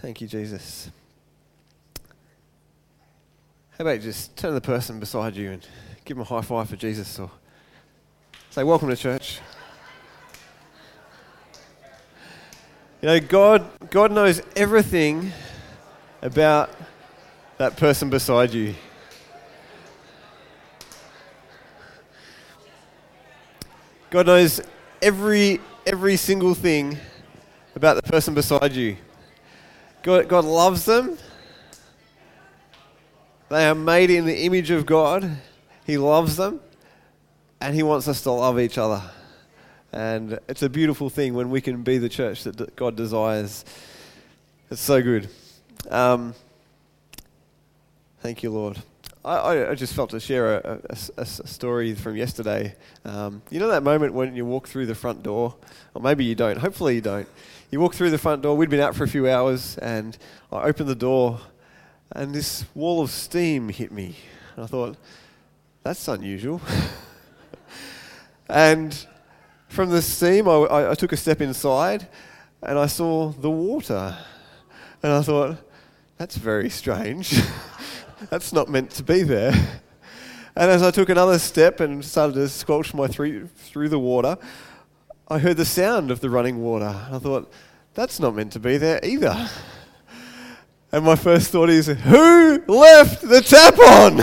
Thank you, Jesus. How about just turn to the person beside you and give them a high five for Jesus or say, Welcome to church. You know, God, God knows everything about that person beside you. God knows every, every single thing about the person beside you. God, God loves them. They are made in the image of God. He loves them. And He wants us to love each other. And it's a beautiful thing when we can be the church that God desires. It's so good. Um, thank you, Lord. I, I, just felt to share a, a, a story from yesterday. Um, you know that moment when you walk through the front door? Or maybe you don't. Hopefully you don't. You walk through the front door. We'd been out for a few hours, and I opened the door, and this wall of steam hit me. And I thought, that's unusual. and from the steam, I, I took a step inside, and I saw the water. And I thought, that's very strange. That's not meant to be there. And as I took another step and started to squelch my through, through the water, I heard the sound of the running water. I thought, that's not meant to be there either. And my first thought is, who left the tap on?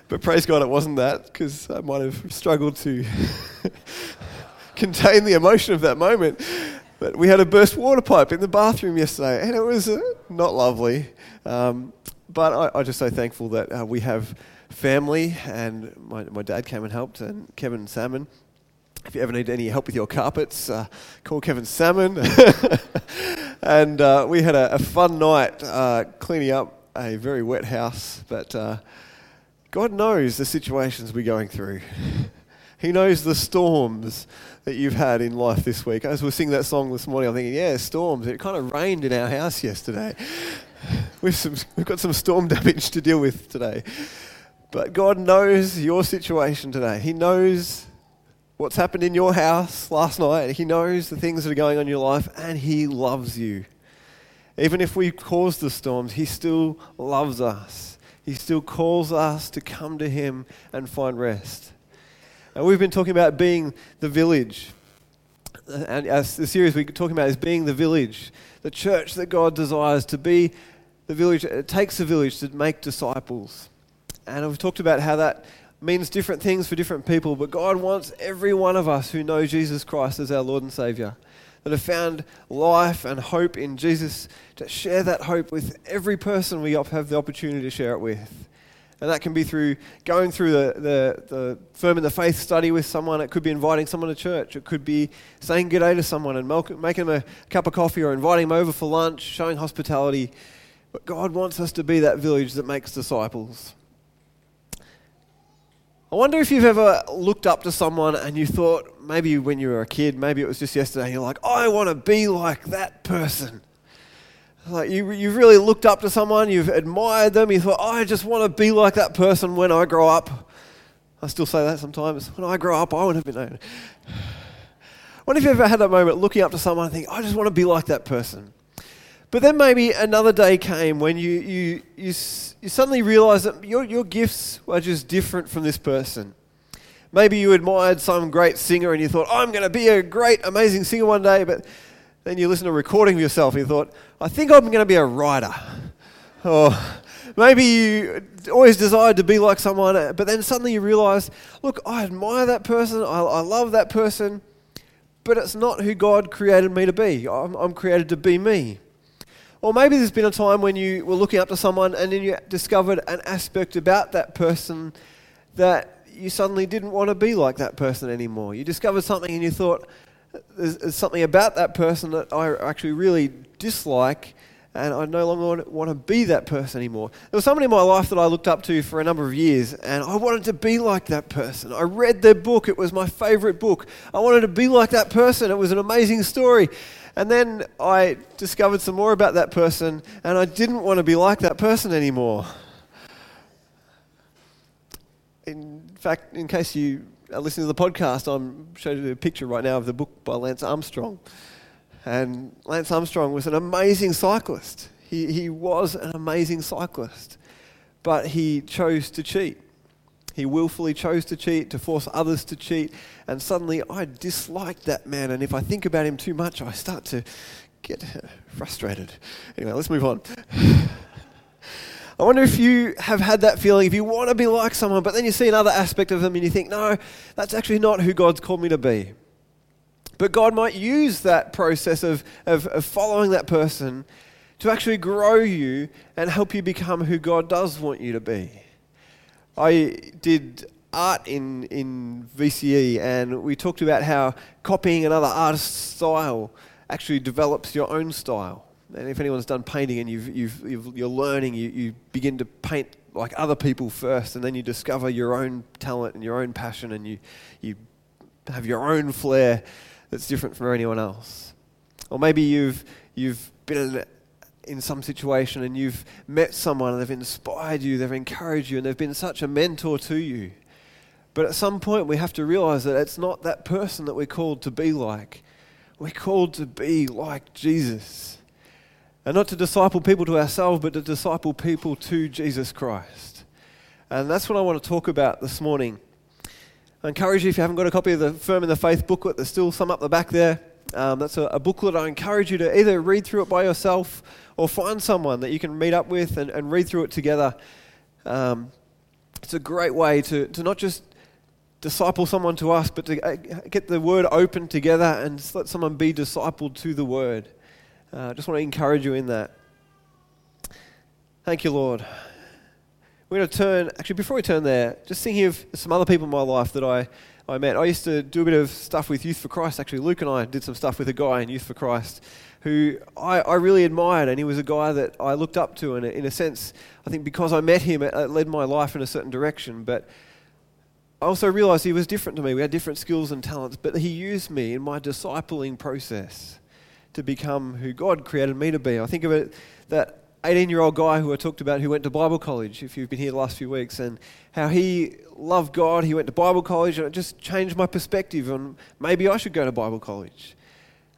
but praise God, it wasn't that, because I might have struggled to contain the emotion of that moment. But we had a burst water pipe in the bathroom yesterday, and it was uh, not lovely. Um, but I, I'm just so thankful that uh, we have family, and my, my dad came and helped, and Kevin and Salmon. If you ever need any help with your carpets, uh, call Kevin Salmon. and uh, we had a, a fun night uh, cleaning up a very wet house, but uh, God knows the situations we're going through. he knows the storms that you've had in life this week. As we're singing that song this morning, I'm thinking, yeah, storms. It kind of rained in our house yesterday. We've, some, we've got some storm damage to deal with today. But God knows your situation today. He knows what's happened in your house last night. He knows the things that are going on in your life, and He loves you. Even if we cause the storms, He still loves us. He still calls us to come to Him and find rest. And we've been talking about being the village. And as the series we're talking about is being the village, the church that God desires to be the village, it takes a village to make disciples. And we've talked about how that means different things for different people, but God wants every one of us who know Jesus Christ as our Lord and Savior, that have found life and hope in Jesus, to share that hope with every person we have the opportunity to share it with. And that can be through going through the, the, the firm in the faith study with someone. It could be inviting someone to church. It could be saying good day to someone and making them a cup of coffee or inviting them over for lunch, showing hospitality. But God wants us to be that village that makes disciples. I wonder if you've ever looked up to someone and you thought, maybe when you were a kid, maybe it was just yesterday, you're like, I want to be like that person. Like you, you've really looked up to someone, you've admired them, you thought, I just want to be like that person when I grow up. I still say that sometimes. When I grow up, I want to be known. What if you ever had that moment looking up to someone and think, I just want to be like that person? But then maybe another day came when you, you, you, you suddenly realized that your, your gifts were just different from this person. Maybe you admired some great singer and you thought, I'm going to be a great, amazing singer one day, but then you listen to a recording of yourself and you thought, I think I'm going to be a writer. Or maybe you always desired to be like someone, uh, but then suddenly you realize, look, I admire that person, I, I love that person, but it's not who God created me to be. I'm, I'm created to be me. Or maybe there's been a time when you were looking up to someone and then you discovered an aspect about that person that you suddenly didn't want to be like that person anymore. You discovered something and you thought, there's, something about that person that I actually really dislike and I no longer want to be that person anymore. There was someone in my life that I looked up to for a number of years, and I wanted to be like that person. I read their book, it was my favorite book. I wanted to be like that person, it was an amazing story. And then I discovered some more about that person, and I didn't want to be like that person anymore. In fact, in case you are listening to the podcast, I'm showing you a picture right now of the book by Lance Armstrong. And Lance Armstrong was an amazing cyclist. He, he was an amazing cyclist. But he chose to cheat. He willfully chose to cheat, to force others to cheat. And suddenly I disliked that man. And if I think about him too much, I start to get frustrated. Anyway, let's move on. I wonder if you have had that feeling, if you want to be like someone, but then you see another aspect of them and you think, no, that's actually not who God's called me to be. But God might use that process of, of, of following that person to actually grow you and help you become who God does want you to be. I did art in, in VCE and we talked about how copying another artist's style actually develops your own style. And if anyone's done painting and you've, you've, you are learning, you, you begin to paint like other people first, and then you discover your own talent and your own passion, and you, you have your own flair that's different from anyone else. Or maybe you've, you've been in, some situation and you've met someone and they've inspired you, they've encouraged you, and they've been such a mentor to you. But at some point, we have to realize that it's not that person that we're called to be like. We're called to be like Jesus. And not to disciple people to ourselves, but to disciple people to Jesus Christ. And that's what I want to talk about this morning. I encourage you, if you haven't got a copy of the Firm in the Faith booklet, there's still some up the back there. Um, that's a, a, booklet. I encourage you to either read through it by yourself or find someone that you can meet up with and, and read through it together. Um, it's a great way to, to not just disciple someone to us, but to uh, get the word open together and let someone be discipled to the word. I uh, just want to encourage you in that. Thank you, Lord. We're going to turn, actually, before we turn there, just thinking of some other people in my life that I, I met. I used to do a bit of stuff with Youth for Christ, actually. Luke and I did some stuff with a guy in Youth for Christ who I, I really admired, and he was a guy that I looked up to. And in a sense, I think because I met him, it, it led my life in a certain direction. But I also realized he was different to me. We had different skills and talents, but he used me in my discipling process to become who God created me to be. I think of it that 18 year old guy who I talked about who went to Bible college, if you've been here the last few weeks, and how he loved God. He went to Bible college, and it just changed my perspective on maybe I should go to Bible college.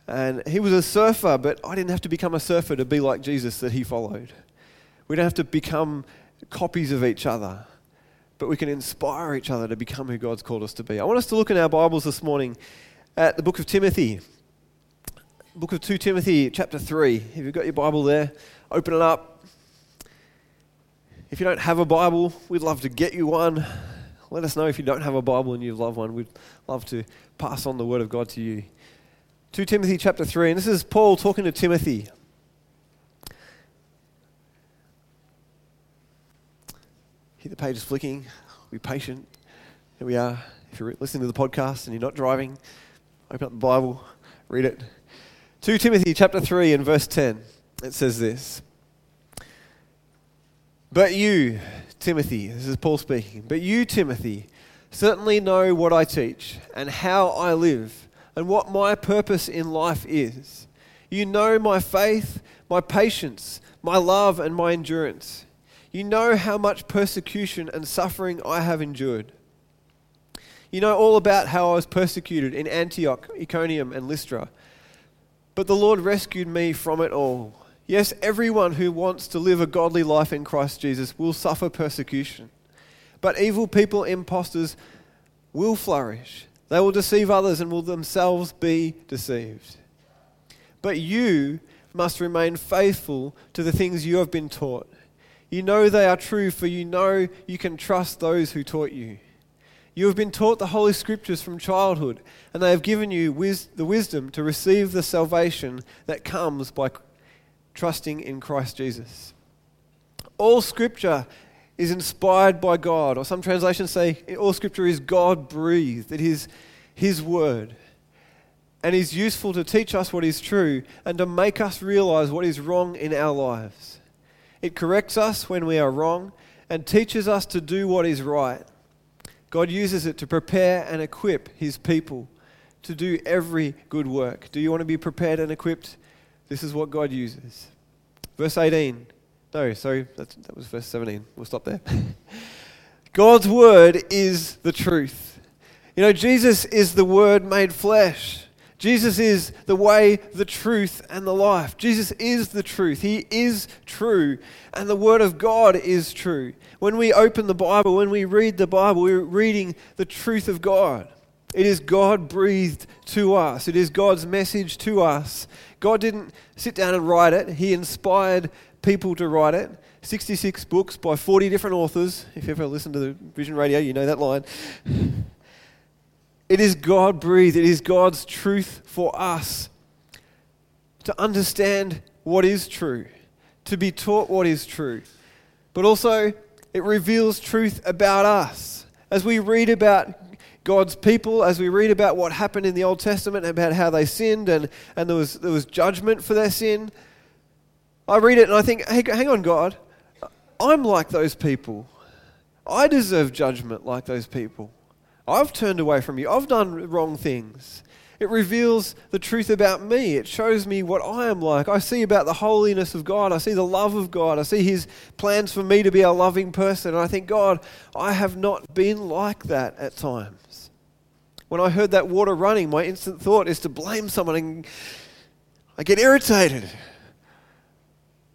And he was a surfer, but I didn't have to become a surfer to be like Jesus that he followed. We don't have to become copies of each other, but we can inspire each other to become who God's called us to be. I want us to look in our Bibles this morning at the book of Timothy book of 2 Timothy, chapter 3. If you've got your Bible there, open it up. If you don't have a Bible, we'd love to get you one. Let us know if you don't have a Bible and you love one. We'd love to pass on the Word of God to you. 2 Timothy, chapter 3, and this is Paul talking to Timothy. Hear the pages flicking. Be patient. Here we are. If you're listening to the podcast and you're not driving, open up the Bible, read it. 2 Timothy chapter 3 and verse 10. It says this. But you, Timothy, this is Paul speaking, but you, Timothy, certainly know what I teach and how I live and what my purpose in life is. You know my faith, my patience, my love, and my endurance. You know how much persecution and suffering I have endured. You know all about how I was persecuted in Antioch, Iconium, and Lystra but the Lord rescued me from it all. Yes, everyone who wants to live a godly life in Christ Jesus will suffer persecution. But evil people, impostors, will flourish. They will deceive others and will themselves be deceived. But you must remain faithful to the things you have been taught. You know they are true, for you know you can trust those who taught you. You have been taught the Holy Scriptures from childhood, and they have given you wis- the wisdom to receive the salvation that comes by trusting in Christ Jesus. All Scripture is inspired by God, or some translations say all Scripture is God breathed. It is His Word. And is useful to teach us what is true and to make us realize what is wrong in our lives. It corrects us when we are wrong and teaches us to do what is right. God uses it to prepare and equip his people to do every good work. Do you want to be prepared and equipped? This is what God uses. Verse 18. No, sorry, that was verse 17. We'll stop there. God's word is the truth. You know, Jesus is the word made flesh. Jesus is the way, the truth, and the life. Jesus is the truth. He is true. And the Word of God is true. When we open the Bible, when we read the Bible, we're reading the truth of God. It is God breathed to us, it is God's message to us. God didn't sit down and write it, He inspired people to write it. 66 books by 40 different authors. If you ever listen to the Vision Radio, you know that line. It is God breathed, it is God's truth for us to understand what is true, to be taught what is true. But also, it reveals truth about us. As we read about God's people, as we read about what happened in the Old Testament, about how they sinned and, and there, was, there was judgment for their sin, I read it and I think, hey, hang on, God, I'm like those people. I deserve judgment like those people. I've turned away from you. I've done wrong things. It reveals the truth about me. It shows me what I am like. I see about the holiness of God. I see the love of God. I see His plans for me to be a loving person. And I think, God, I have not been like that at times. When I heard that water running, my instant thought is to blame someone and I get irritated.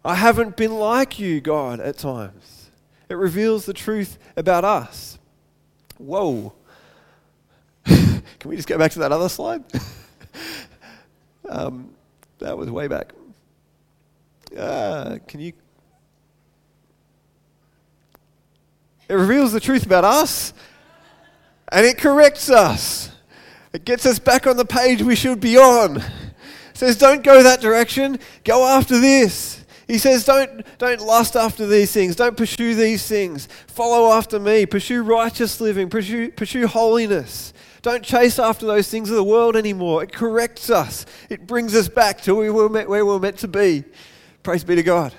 I haven't been like you, God, at times. It reveals the truth about us. Whoa. Can we just go back to that other slide? um, that was way back. Uh, can you? It reveals the truth about us and it corrects us. It gets us back on the page we should be on. It says, don't go that direction, go after this. He says, don't, don't lust after these things, don't pursue these things. Follow after me, pursue righteous living, pursue, pursue holiness. Don't chase after those things of the world anymore. It corrects us, it brings us back to where we were meant, where we were meant to be. Praise be to God.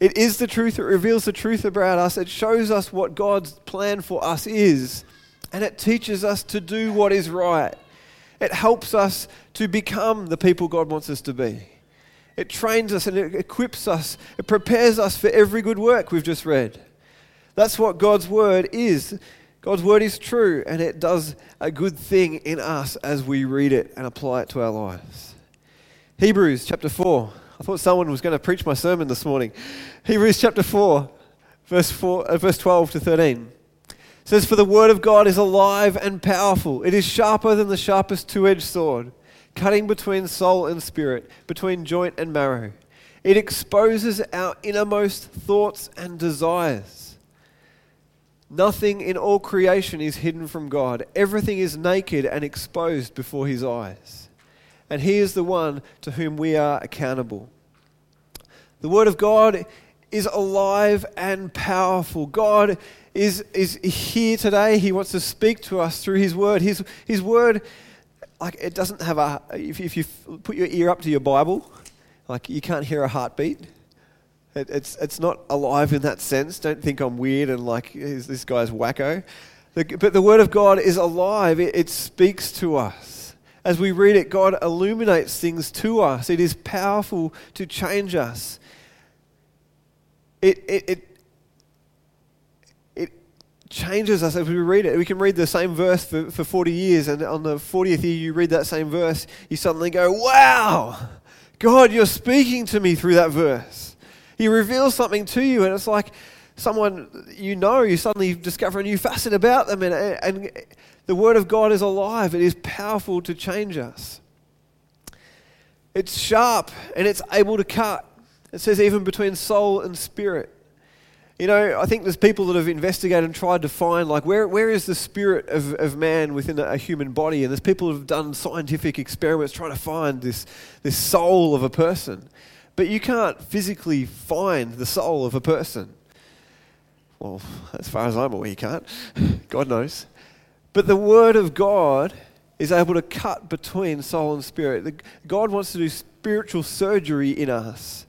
It is the truth, it reveals the truth about us, it shows us what God's plan for us is, and it teaches us to do what is right. It helps us to become the people God wants us to be. It trains us and it equips us, it prepares us for every good work we've just read. That's what God's word is. God's word is true and it does a good thing in us as we read it and apply it to our lives. Hebrews chapter 4. I thought someone was going to preach my sermon this morning. Hebrews chapter 4, verse, 4, uh, verse 12 to 13. Says, For the word of God is alive and powerful. It is sharper than the sharpest two edged sword, cutting between soul and spirit, between joint and marrow. It exposes our innermost thoughts and desires. Nothing in all creation is hidden from God. Everything is naked and exposed before His eyes. And He is the one to whom we are accountable. The Word of God is alive and powerful. God is, is here today. He wants to speak to us through His Word. His, his Word, like, it doesn't have a. If, if you put your ear up to your Bible, like, you can't hear a heartbeat. It, it's, it's not alive in that sense. Don't think I'm weird and like this guy's wacko. The, but the Word of God is alive, it, it speaks to us. As we read it, God illuminates things to us. It is powerful to change us. It, it, it, it changes us as we read it. We can read the same verse for, for 40 years, and on the 40th year, you read that same verse, you suddenly go, Wow, God, you're speaking to me through that verse. He reveals something to you, and it's like someone you know, you suddenly discover a new facet about them, and, and the Word of God is alive. It is powerful to change us. It's sharp and it's able to cut. It says, even between soul and spirit. You know, I think there's people that have investigated and tried to find, like, where, where is the spirit of, of man within a, a human body? And there's people who have done scientific experiments trying to find this, this soul of a person. But you can't physically find the soul of a person. Well, as far as I'm aware, you can't. God knows. But the Word of God is able to cut between soul and spirit. God wants to do spiritual surgery in us.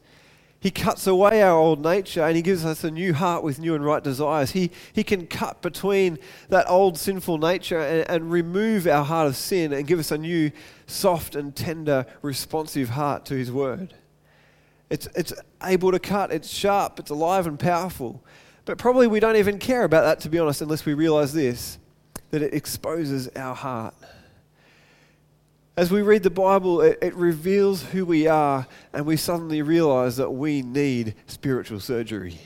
He cuts away our old nature and He gives us a new heart with new and right desires. He, he can cut between that old sinful nature and, and remove our heart of sin and give us a new, soft and tender, responsive heart to His Word. It's, it's able to cut, it's sharp, it's alive and powerful. But probably we don't even care about that, to be honest, unless we realize this that it exposes our heart. As we read the Bible, it, it, reveals who we are, and we suddenly realize that we need spiritual surgery.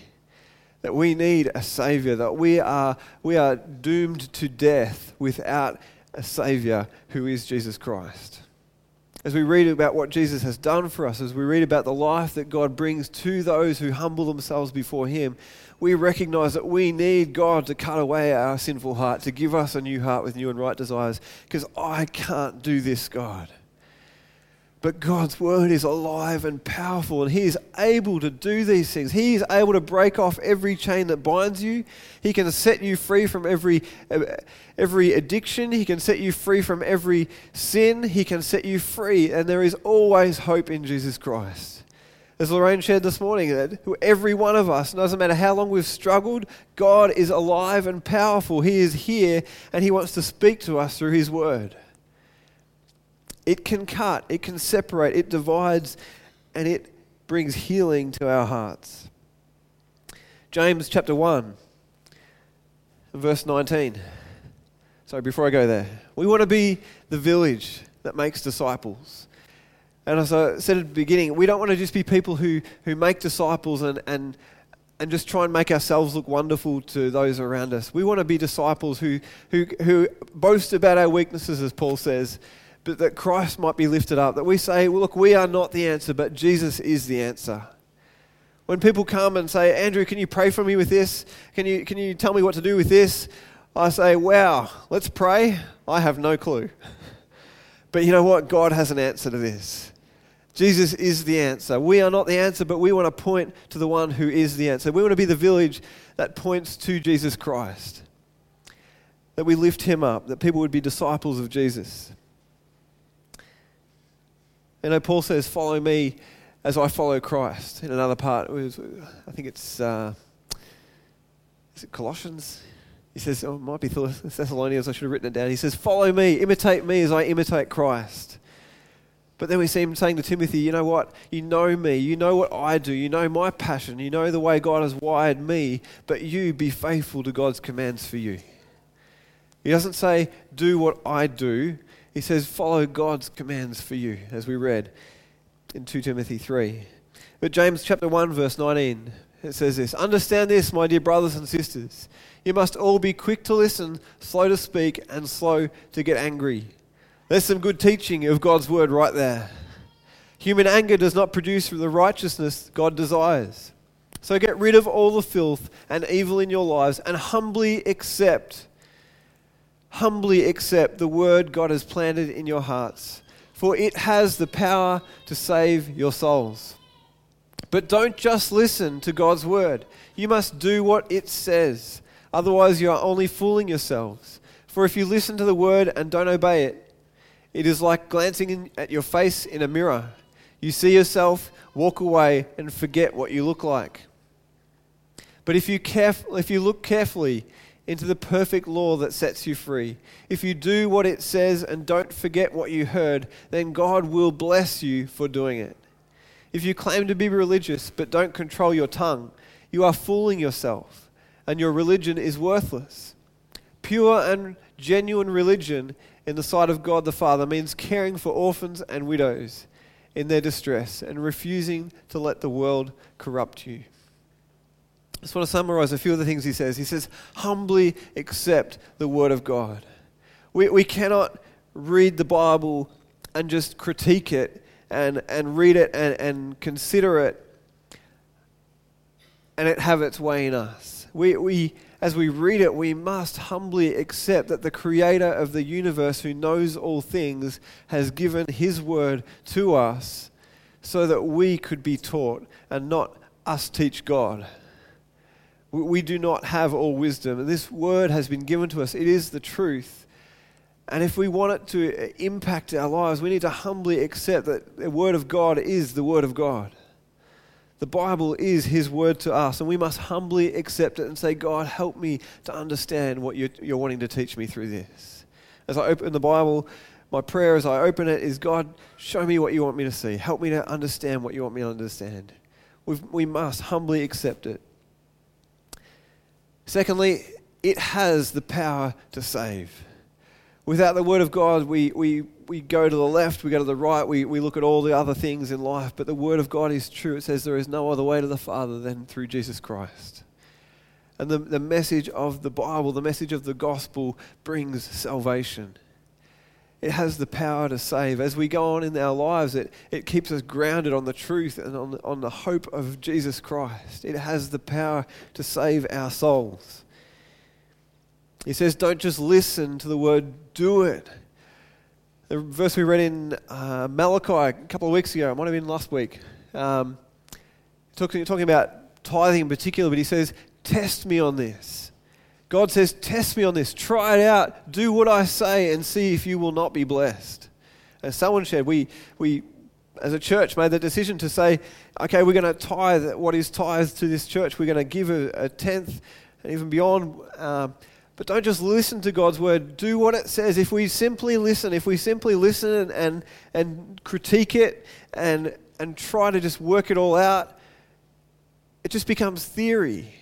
That we need a Savior, that we are, we are doomed to death without a Savior who is Jesus Christ. As we read about what Jesus has done for us, as we read about the life that God brings to those who humble themselves before Him, we recognize that we need God to cut away our sinful heart, to give us a new heart with new and right desires, because I can't do this, God. But God's word is alive and powerful, and He is able to do these things. He is able to break off every chain that binds you. He can set you free from every, uh, every addiction. He can set you free from every sin. He can set you free, and there is always hope in Jesus Christ. As Lorraine shared this morning, that every one of us, doesn't matter how long we've struggled, God is alive and powerful. He is here and He wants to speak to us through His Word. It can cut, it can separate, it divides, and it brings healing to our hearts. James chapter 1, verse 19. Sorry, before I go there, we want to be the village that makes disciples. And as I said at the beginning, we don't want to just be people who, who make disciples and, and, and just try and make ourselves look wonderful to those around us. We want to be disciples who, who, who boast about our weaknesses, as Paul says, but that Christ might be lifted up. That we say, well, look, we are not the answer, but Jesus is the answer. When people come and say, Andrew, can you pray for me with this? Can you, can you tell me what to do with this? I say, wow, let's pray. I have no clue. But you know what? God has an answer to this. Jesus is the answer. We are not the answer, but we want to point to the one who is the answer. We want to be the village that points to Jesus Christ. That we lift him up, that people would be disciples of Jesus. You know, Paul says, Follow me as I follow Christ. In another part, I think it's uh, is it Colossians? He says, oh, it might be Thessalonians, I should have written it down. He says, Follow me, imitate me as I imitate Christ. But then we see him saying to Timothy, You know what? You know me. You know what I do. You know my passion. You know the way God has wired me. But you be faithful to God's commands for you. He doesn't say, Do what I do. He says, Follow God's commands for you, as we read in 2 Timothy 3. But James chapter 1, verse 19, it says this Understand this, my dear brothers and sisters. You must all be quick to listen, slow to speak, and slow to get angry. There's some good teaching of God's word right there. Human anger does not produce the righteousness God desires. So get rid of all the filth and evil in your lives and humbly accept, humbly accept the word God has planted in your hearts, for it has the power to save your souls. But don't just listen to God's word. You must do what it says. Otherwise, you are only fooling yourselves. For if you listen to the word and don't obey it, it is like glancing in, at your face in a mirror. You see yourself, walk away, and forget what you look like. But if you, caref- if you look carefully into the perfect law that sets you free, if you do what it says and don't forget what you heard, then God will bless you for doing it. If you claim to be religious but don't control your tongue, you are fooling yourself, and your religion is worthless. Pure and genuine religion in the sight of God the Father means caring for orphans and widows in their distress and refusing to let the world corrupt you. I just want to summarize a few of the things he says. He says, humbly accept the Word of God. We, we cannot read the Bible and just critique it and, and read it and, and consider it and it have its way in us. We, we as we read it, we must humbly accept that the Creator of the universe, who knows all things, has given His word to us so that we could be taught and not us teach God. We do not have all wisdom. This word has been given to us, it is the truth. And if we want it to impact our lives, we need to humbly accept that the Word of God is the Word of God. The Bible is His word to us, and we must humbly accept it and say, God, help me to understand what you're, you're, wanting to teach me through this. As I open the Bible, my prayer as I open it is, God, show me what you want me to see. Help me to understand what you want me to understand. We've, we must humbly accept it. Secondly, it has the power to save. Without the Word of God, we, we, we go to the left, we go to the right, we, we look at all the other things in life. But the Word of God is true. It says there is no other way to the Father than through Jesus Christ. And the, the message of the Bible, the message of the gospel, brings salvation. It has the power to save. As we go on in our lives, it, it keeps us grounded on the truth and on, on the hope of Jesus Christ. It has the power to save our souls. He says, Don't just listen to the word, do it. The verse we read in uh, Malachi a couple of weeks ago, it might have been last week, um, talking, talking about tithing in particular, but he says, Test me on this. God says, Test me on this. Try it out. Do what I say and see if you will not be blessed. As someone said, we, we as a church, made the decision to say, okay, we're going to tithe what is tithed to this church. We're going to give a, a tenth and even beyond. Um, but don't just listen to God's word. Do what it says. If we simply listen, if we simply listen and, and, and critique it and, and try to just work it all out, it just becomes theory.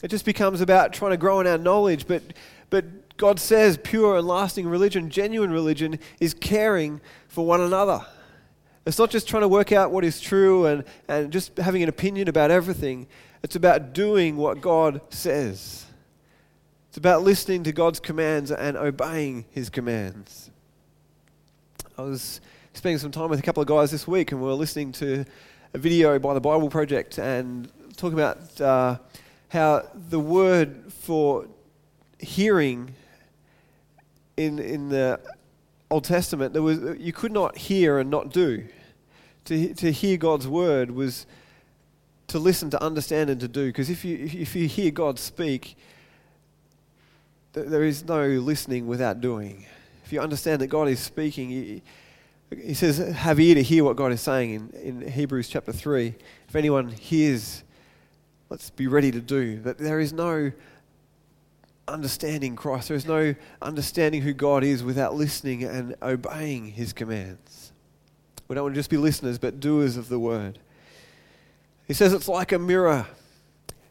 It just becomes about trying to grow in our knowledge. But, but God says pure and lasting religion, genuine religion, is caring for one another. It's not just trying to work out what is true and, and just having an opinion about everything. It's about doing what God says. It's about listening to God's commands and obeying his commands. I was spending some time with a couple of guys this week and we were listening to a video by the Bible Project and talking about uh, how the word for hearing in, in the Old Testament, there was, you could not hear and not do. To, to hear God's word was to listen, to understand, and to do. Because if you, if you hear God speak, there is no listening without doing. If you understand that God is speaking, he, says, have ear to hear what God is saying in, in Hebrews chapter 3. If anyone hears, let's be ready to do. That there is no understanding Christ, there is no understanding who God is without listening and obeying his commands. We don't want to just be listeners, but doers of the word. He says it's like a mirror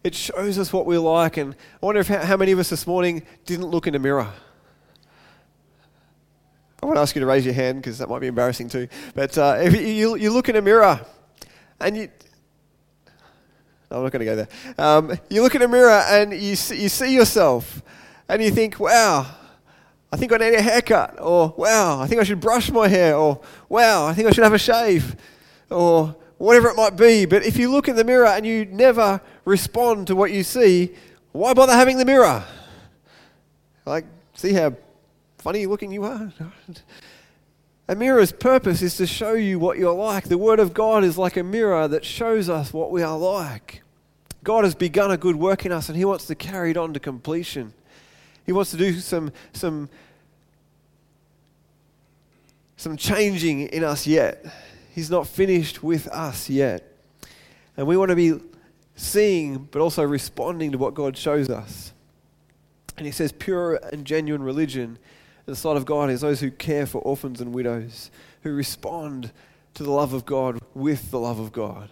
it shows us what we're like. And I wonder if how many of us this morning didn't look in a mirror. I won't ask you to raise your hand because that might be embarrassing too. But uh, if you, you look in a mirror and you. No, I'm not going to go there. Um, you look in a mirror and you see, you see yourself and you think, wow, I think I need a haircut. Or, wow, I think I should brush my hair. Or, wow, I think I should have a shave. Or, whatever it might be. But if you look in the mirror and you never respond to what you see, why bother having the mirror? Like, see how funny looking you are? A mirror's purpose is to show you what you're like. The Word of God is like a mirror that shows us what we are like. God has begun a good work in us and He wants to carry it on to completion. He wants to do some, some, some changing in us yet. He's not finished with us yet. And we want to be seeing, but also responding to what God shows us. And he says, pure and genuine religion in the sight of God is those who care for orphans and widows, who respond to the love of God with the love of God.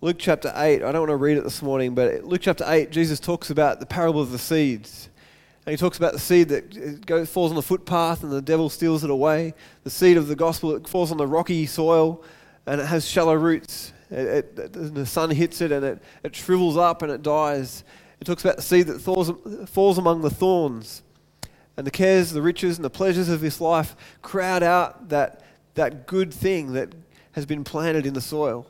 Luke chapter 8, I don't want to read it this morning, but Luke chapter 8, Jesus talks about the parable of the seeds. And he talks about the seed that uh, goes, falls on the footpath and the devil steals it away. The seed of the gospel that falls on the rocky soil and it has shallow roots. It, it, the sun hits it and it, it shrivels up and it dies. It talks about the seed that falls, falls among the thorns. And the cares, the riches, and the pleasures of this life crowd out that, that good thing that has been planted in the soil.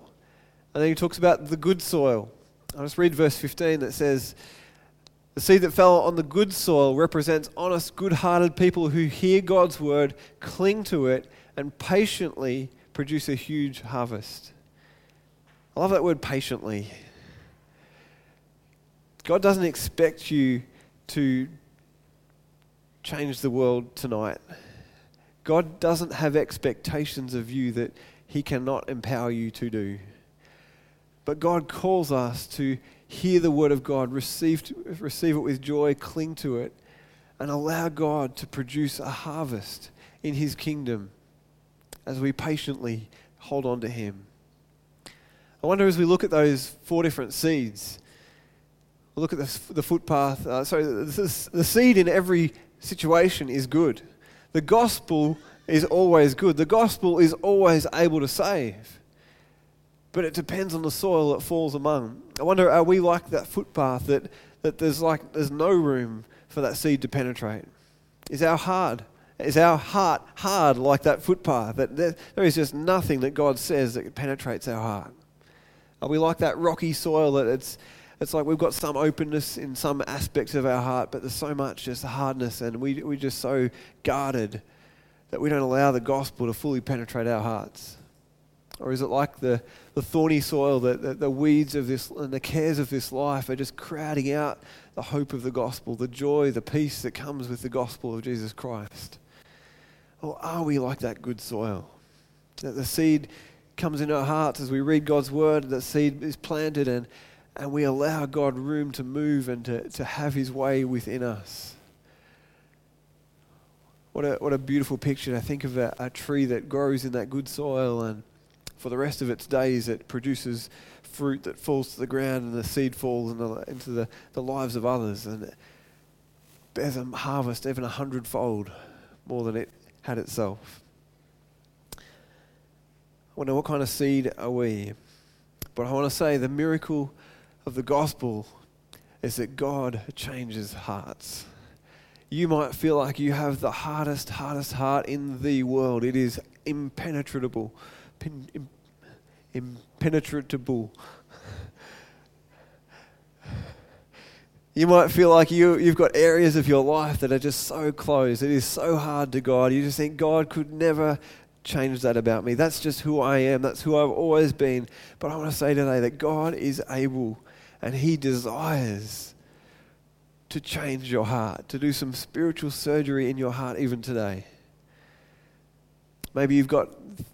And then he talks about the good soil. I'll just read verse 15 that says, the seed that fell on the good soil represents honest, good hearted people who hear God's word, cling to it, and patiently produce a huge harvest. I love that word patiently. God doesn't expect you to change the world tonight. God doesn't have expectations of you that He cannot empower you to do. But God calls us to hear the word of God, receive, receive it with joy, cling to it, and allow God to produce a harvest in his kingdom as we patiently hold on to him. I wonder as we look at those four different seeds, We Look at the, the footpath. Uh, sorry, the, the seed in every situation is good. The gospel is always good. The gospel is always able to save. But it depends on the soil it falls among. I wonder, are we like that footpath that, that there's like there's no room for that seed to penetrate? Is our heart is our heart hard like that footpath? That there is just nothing that God says that penetrates our heart. Are we like that rocky soil that it's it's like we've got some openness in some aspects of our heart, but there's so much just hardness, and we, we're just so guarded that we don't allow the gospel to fully penetrate our hearts? Or is it like the, the thorny soil that the, the weeds of this and the cares of this life are just crowding out the hope of the gospel, the joy, the peace that comes with the gospel of Jesus Christ? Or are we like that good soil? That the seed comes in our hearts as we read God's word, that seed is planted and and we allow God room to move and to, to have his way within us. What a, what a beautiful picture to think of a, a tree that grows in that good soil and for the rest of its days it produces fruit that falls to the ground and the seed falls into the, into the, the lives of others and bears a harvest even a hundredfold more than it had itself. I wonder what kind of seed are we? But I want to say the miracle of the gospel is that God changes hearts. You might feel like you have the hardest, hardest heart in the world. It is impenetrable. impenetrable. You might feel like you, you've got areas of your life that are just so closed. It is so hard to God. You just think God could never change that about me. That's just who I am. That's who I've always been. But I want to say today that God is able and He desires to change your heart, to do some spiritual surgery in your heart even today. Maybe you've got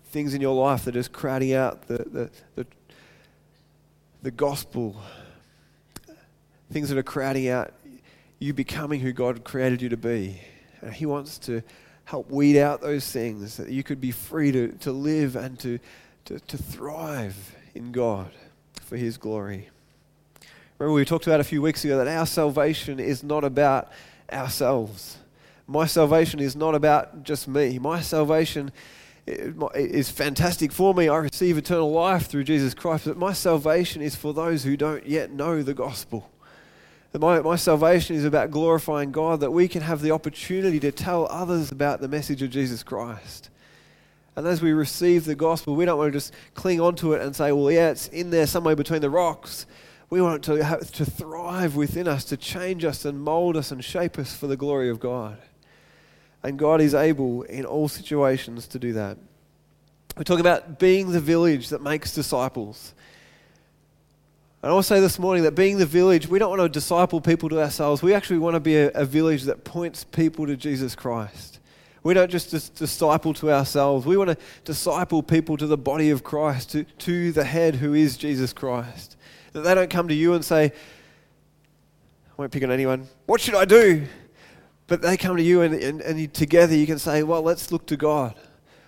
things in your life that is crowding out the, the, the, the gospel, things that are crowding out you becoming who God created you to be. And He wants to help weed out those things that you could be free to, to live and to, to, to thrive in God for His glory. Remember, we talked about a few weeks ago that our salvation is not about ourselves. My salvation is not about just me. My salvation is fantastic for me. I receive eternal life through Jesus Christ, but my salvation is for those who don't yet know the gospel. My, my salvation is about glorifying God, that we can have the opportunity to tell others about the message of Jesus Christ. And as we receive the gospel, we don't want to just cling onto it and say, well, yeah, it's in there somewhere between the rocks. We want it to, to thrive within us, to change us and mold us and shape us for the glory of God. And God is able in all situations to do that. We're talking about being the village that makes disciples. And I want to say this morning that being the village, we don't want to disciple people to ourselves. We actually want to be a, a village that points people to Jesus Christ. We don't just dis- disciple to ourselves. We want to disciple people to the body of Christ, to, to the head who is Jesus Christ. That they don't come to you and say, I won't pick on anyone, what should I do? But they come to you and, and, and together you can say, well, let's look to God.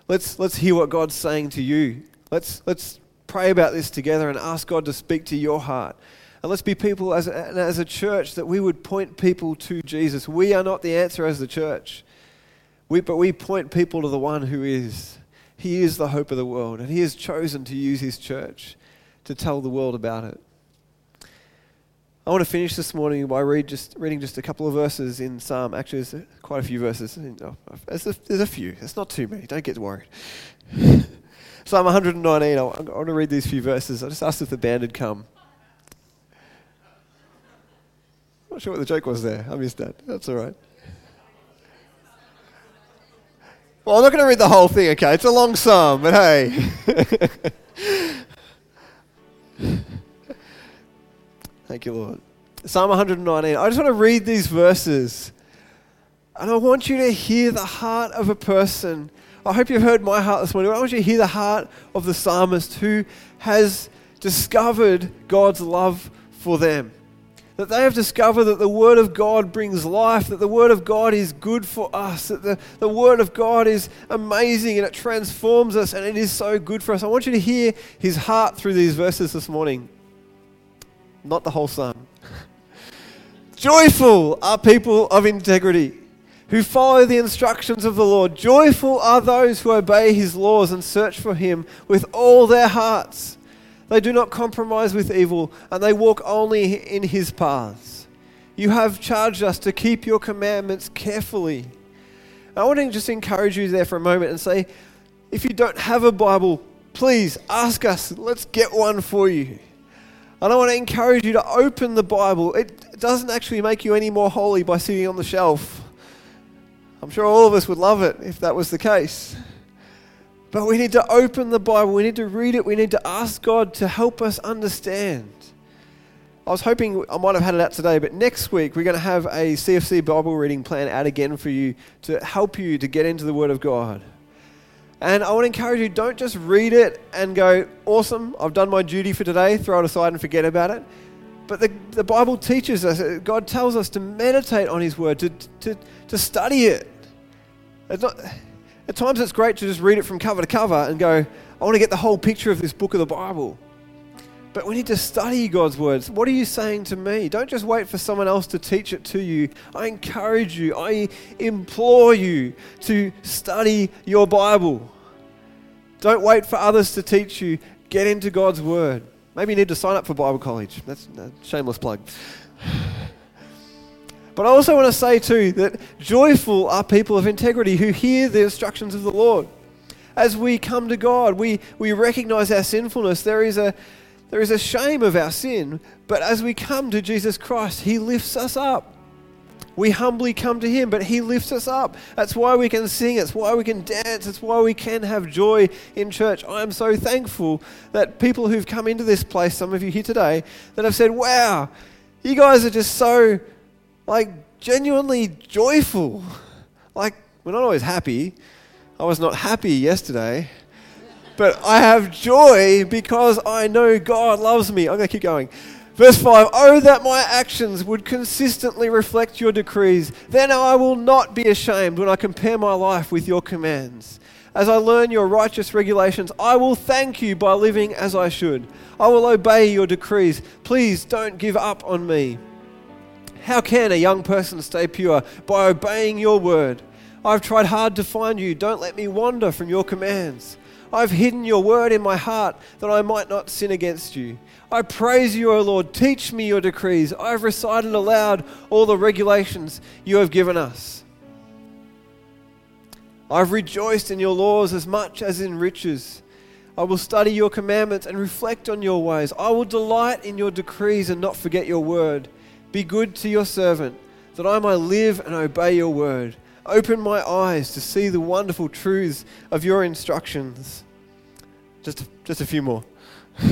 Let's, let's hear what God's saying to you. Let's, let's pray about this together and ask God to speak to your heart. And let's be people as a, as a church that we would point people to Jesus. We are not the answer as the church, we, but we point people to the one who is. He is the hope of the world, and He has chosen to use His church to tell the world about it. I want to finish this morning by read just, reading just a couple of verses in Psalm. Actually, there's quite a few verses. There's a, there's a few. It's not too many. Don't get worried. Psalm 119. I want to read these few verses. I just asked if the band had come. I'm not sure what the joke was there. I missed that. That's all right. Well, I'm not going to read the whole thing, okay? It's a long psalm, but hey. Thank you, Lord. Psalm 119. I just want to read these verses. And I want you to hear the heart of a person. I hope you've heard my heart this morning. I want you to hear the heart of the psalmist who has discovered God's love for them. That they have discovered that the Word of God brings life, that the Word of God is good for us, that the, the Word of God is amazing and it transforms us and it is so good for us. I want you to hear his heart through these verses this morning not the whole psalm. Joyful are people of integrity who follow the instructions of the Lord. Joyful are those who obey his laws and search for him with all their hearts. They do not compromise with evil, and they walk only in his paths. You have charged us to keep your commandments carefully. I want to just encourage you there for a moment and say, if you don't have a Bible, please ask us. Let's get one for you. And I want to encourage you to open the Bible. It doesn't actually make you any more holy by sitting on the shelf. I'm sure all of us would love it if that was the case. But we need to open the Bible, we need to read it, we need to ask God to help us understand. I was hoping I might have had it out today, but next week we're going to have a CFC Bible reading plan out again for you to help you to get into the Word of God. And I want to encourage you don't just read it and go, awesome, I've done my duty for today, throw it aside and forget about it. But the, the Bible teaches us, uh, God tells us to meditate on His Word, to, to, to study it. Not, at times it's great to just read it from cover to cover and go, I want to get the whole picture of this book of the Bible. But we need to study God's words. What are you saying to me? Don't just wait for someone else to teach it to you. I encourage you, I implore you to study your Bible. Don't wait for others to teach you. Get into God's word. Maybe you need to sign up for Bible college. That's a shameless plug. But I also want to say too that joyful are people of integrity who hear the instructions of the Lord. As we come to God, we, we recognize our sinfulness. There is, a, there is a shame of our sin, but as we come to Jesus Christ, He lifts us up. We humbly come to Him, but He lifts us up. That's why we can sing, it's why we can dance, it's why we can have joy in church. I am so thankful that people who've come into this place, some of you here today, that have said, Wow, you guys are just so like genuinely joyful. Like, we're not always happy. I was not happy yesterday. But I have joy because I know God loves me. I'm going to keep going. Verse 5 Oh, that my actions would consistently reflect your decrees. Then I will not be ashamed when I compare my life with your commands. As I learn your righteous regulations, I will thank you by living as I should. I will obey your decrees. Please don't give up on me. How can a young person stay pure? By obeying your word. I've tried hard to find you. Don't let me wander from your commands. I've hidden your word in my heart that I might not sin against you. I praise you, O Lord. Teach me your decrees. I've recited aloud all the regulations you have given us. I've rejoiced in your laws as much as in riches. I will study your commandments and reflect on your ways. I will delight in your decrees and not forget your word. Be good to your servant, that I may live and obey your word. Open my eyes to see the wonderful truths of your instructions. Just, just a few more.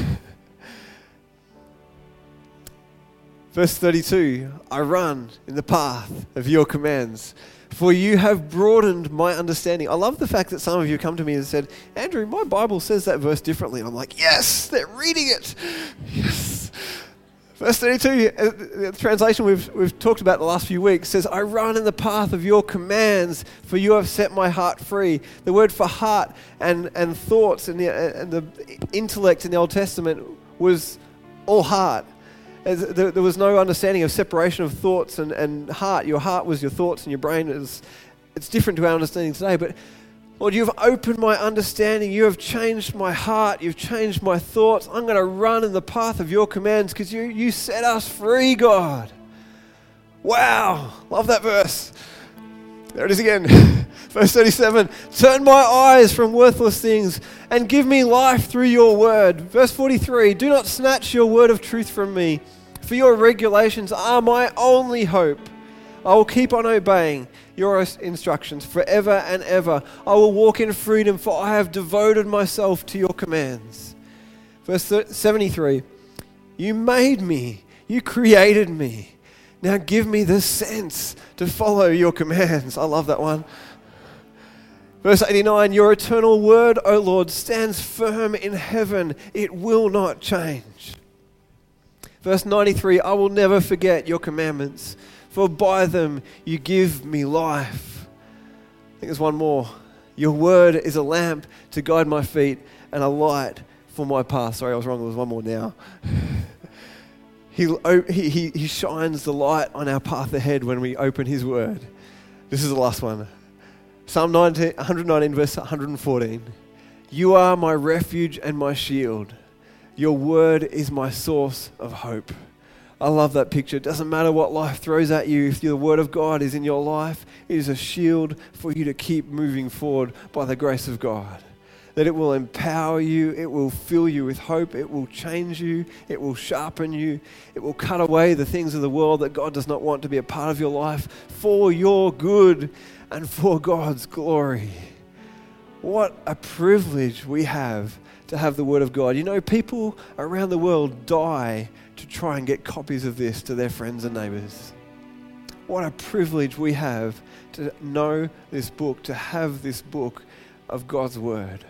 Verse 32 I run in the path of your commands, for you have broadened my understanding. I love the fact that some of you come to me and said, Andrew, my Bible says that verse differently. I'm like, yes, they're reading it. Yes. Verse 32, uh, the translation we've, we've talked about the last few weeks says, I run in the path of your commands, for you have set my heart free. The word for heart and, and thoughts and the, uh, and the intellect in the Old Testament was all heart. There, there was no understanding of separation of thoughts and, and heart. Your heart was your thoughts, and your brain is. It's different to our understanding today, but Lord, you've opened my understanding. You have changed my heart. You've changed my thoughts. I'm going to run in the path of your commands because you, you set us free, God. Wow. Love that verse. There it is again. verse 37 Turn my eyes from worthless things and give me life through your word. Verse 43 Do not snatch your word of truth from me, for your regulations are my only hope. I will keep on obeying your instructions forever and ever. I will walk in freedom, for I have devoted myself to your commands. Verse 73 You made me, you created me. Now give me the sense to follow your commands. I love that one. Verse 89 Your eternal word, O Lord, stands firm in heaven, it will not change. Verse 93 I will never forget your commandments for by them you give me life. I think there's one more. Your word is a lamp to guide my feet and a light for my path. Sorry, I was wrong. There was one more now. He, he, he shines the light on our path ahead when we open His Word. This is the last one. Psalm 19, 119, verse 114. You are my refuge and my shield. Your word is my source of hope. I love that picture. It doesn't matter what life throws at you, if the word of God is in your life, it is a shield for you to keep moving forward by the grace of God. That it will empower you, it will fill you with hope, it will change you, it will sharpen you, it will cut away the things of the world that God does not want to be a part of your life for your good and for God's glory. What a privilege we have to have the Word of God. You know, people around the world die try and get copies of this to their friends and neighbors. What a privilege we have to know this book, to have this book of God's Word.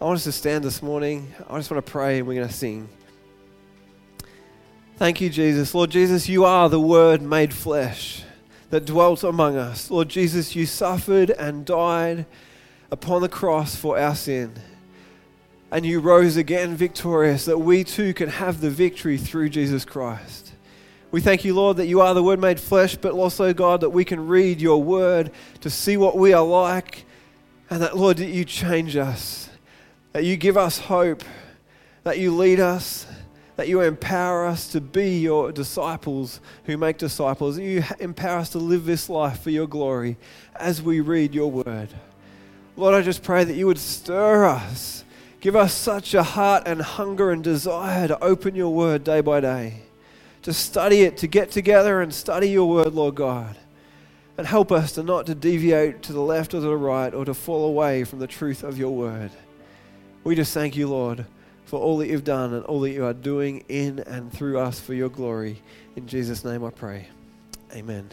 I want us to stand this morning. I just want to pray and we're going to sing. Thank you, Jesus. Lord Jesus, you are the Word made flesh that dwelt among us. Lord Jesus, you suffered and died upon the cross for our sin. And you rose again victorious that we too can have the victory through Jesus Christ. We thank you, Lord, that you are the Word made flesh, but also, God, that we can read your Word to see what we are like, and that, Lord, that you change us, that you give us hope, that you lead us, that you empower us to be your disciples who make disciples. That you empower us to live this life for your glory as we read your word. Lord, I just pray that you would stir us. Give us such a heart and hunger and desire to open your word day by day, to study it, to get together and study your word, Lord God. And help us to not to deviate to the left or to the right or to fall away from the truth of your word. We just thank you, Lord for all that you've done and all that you are doing in and through us for your glory. In Jesus' name I pray. Amen.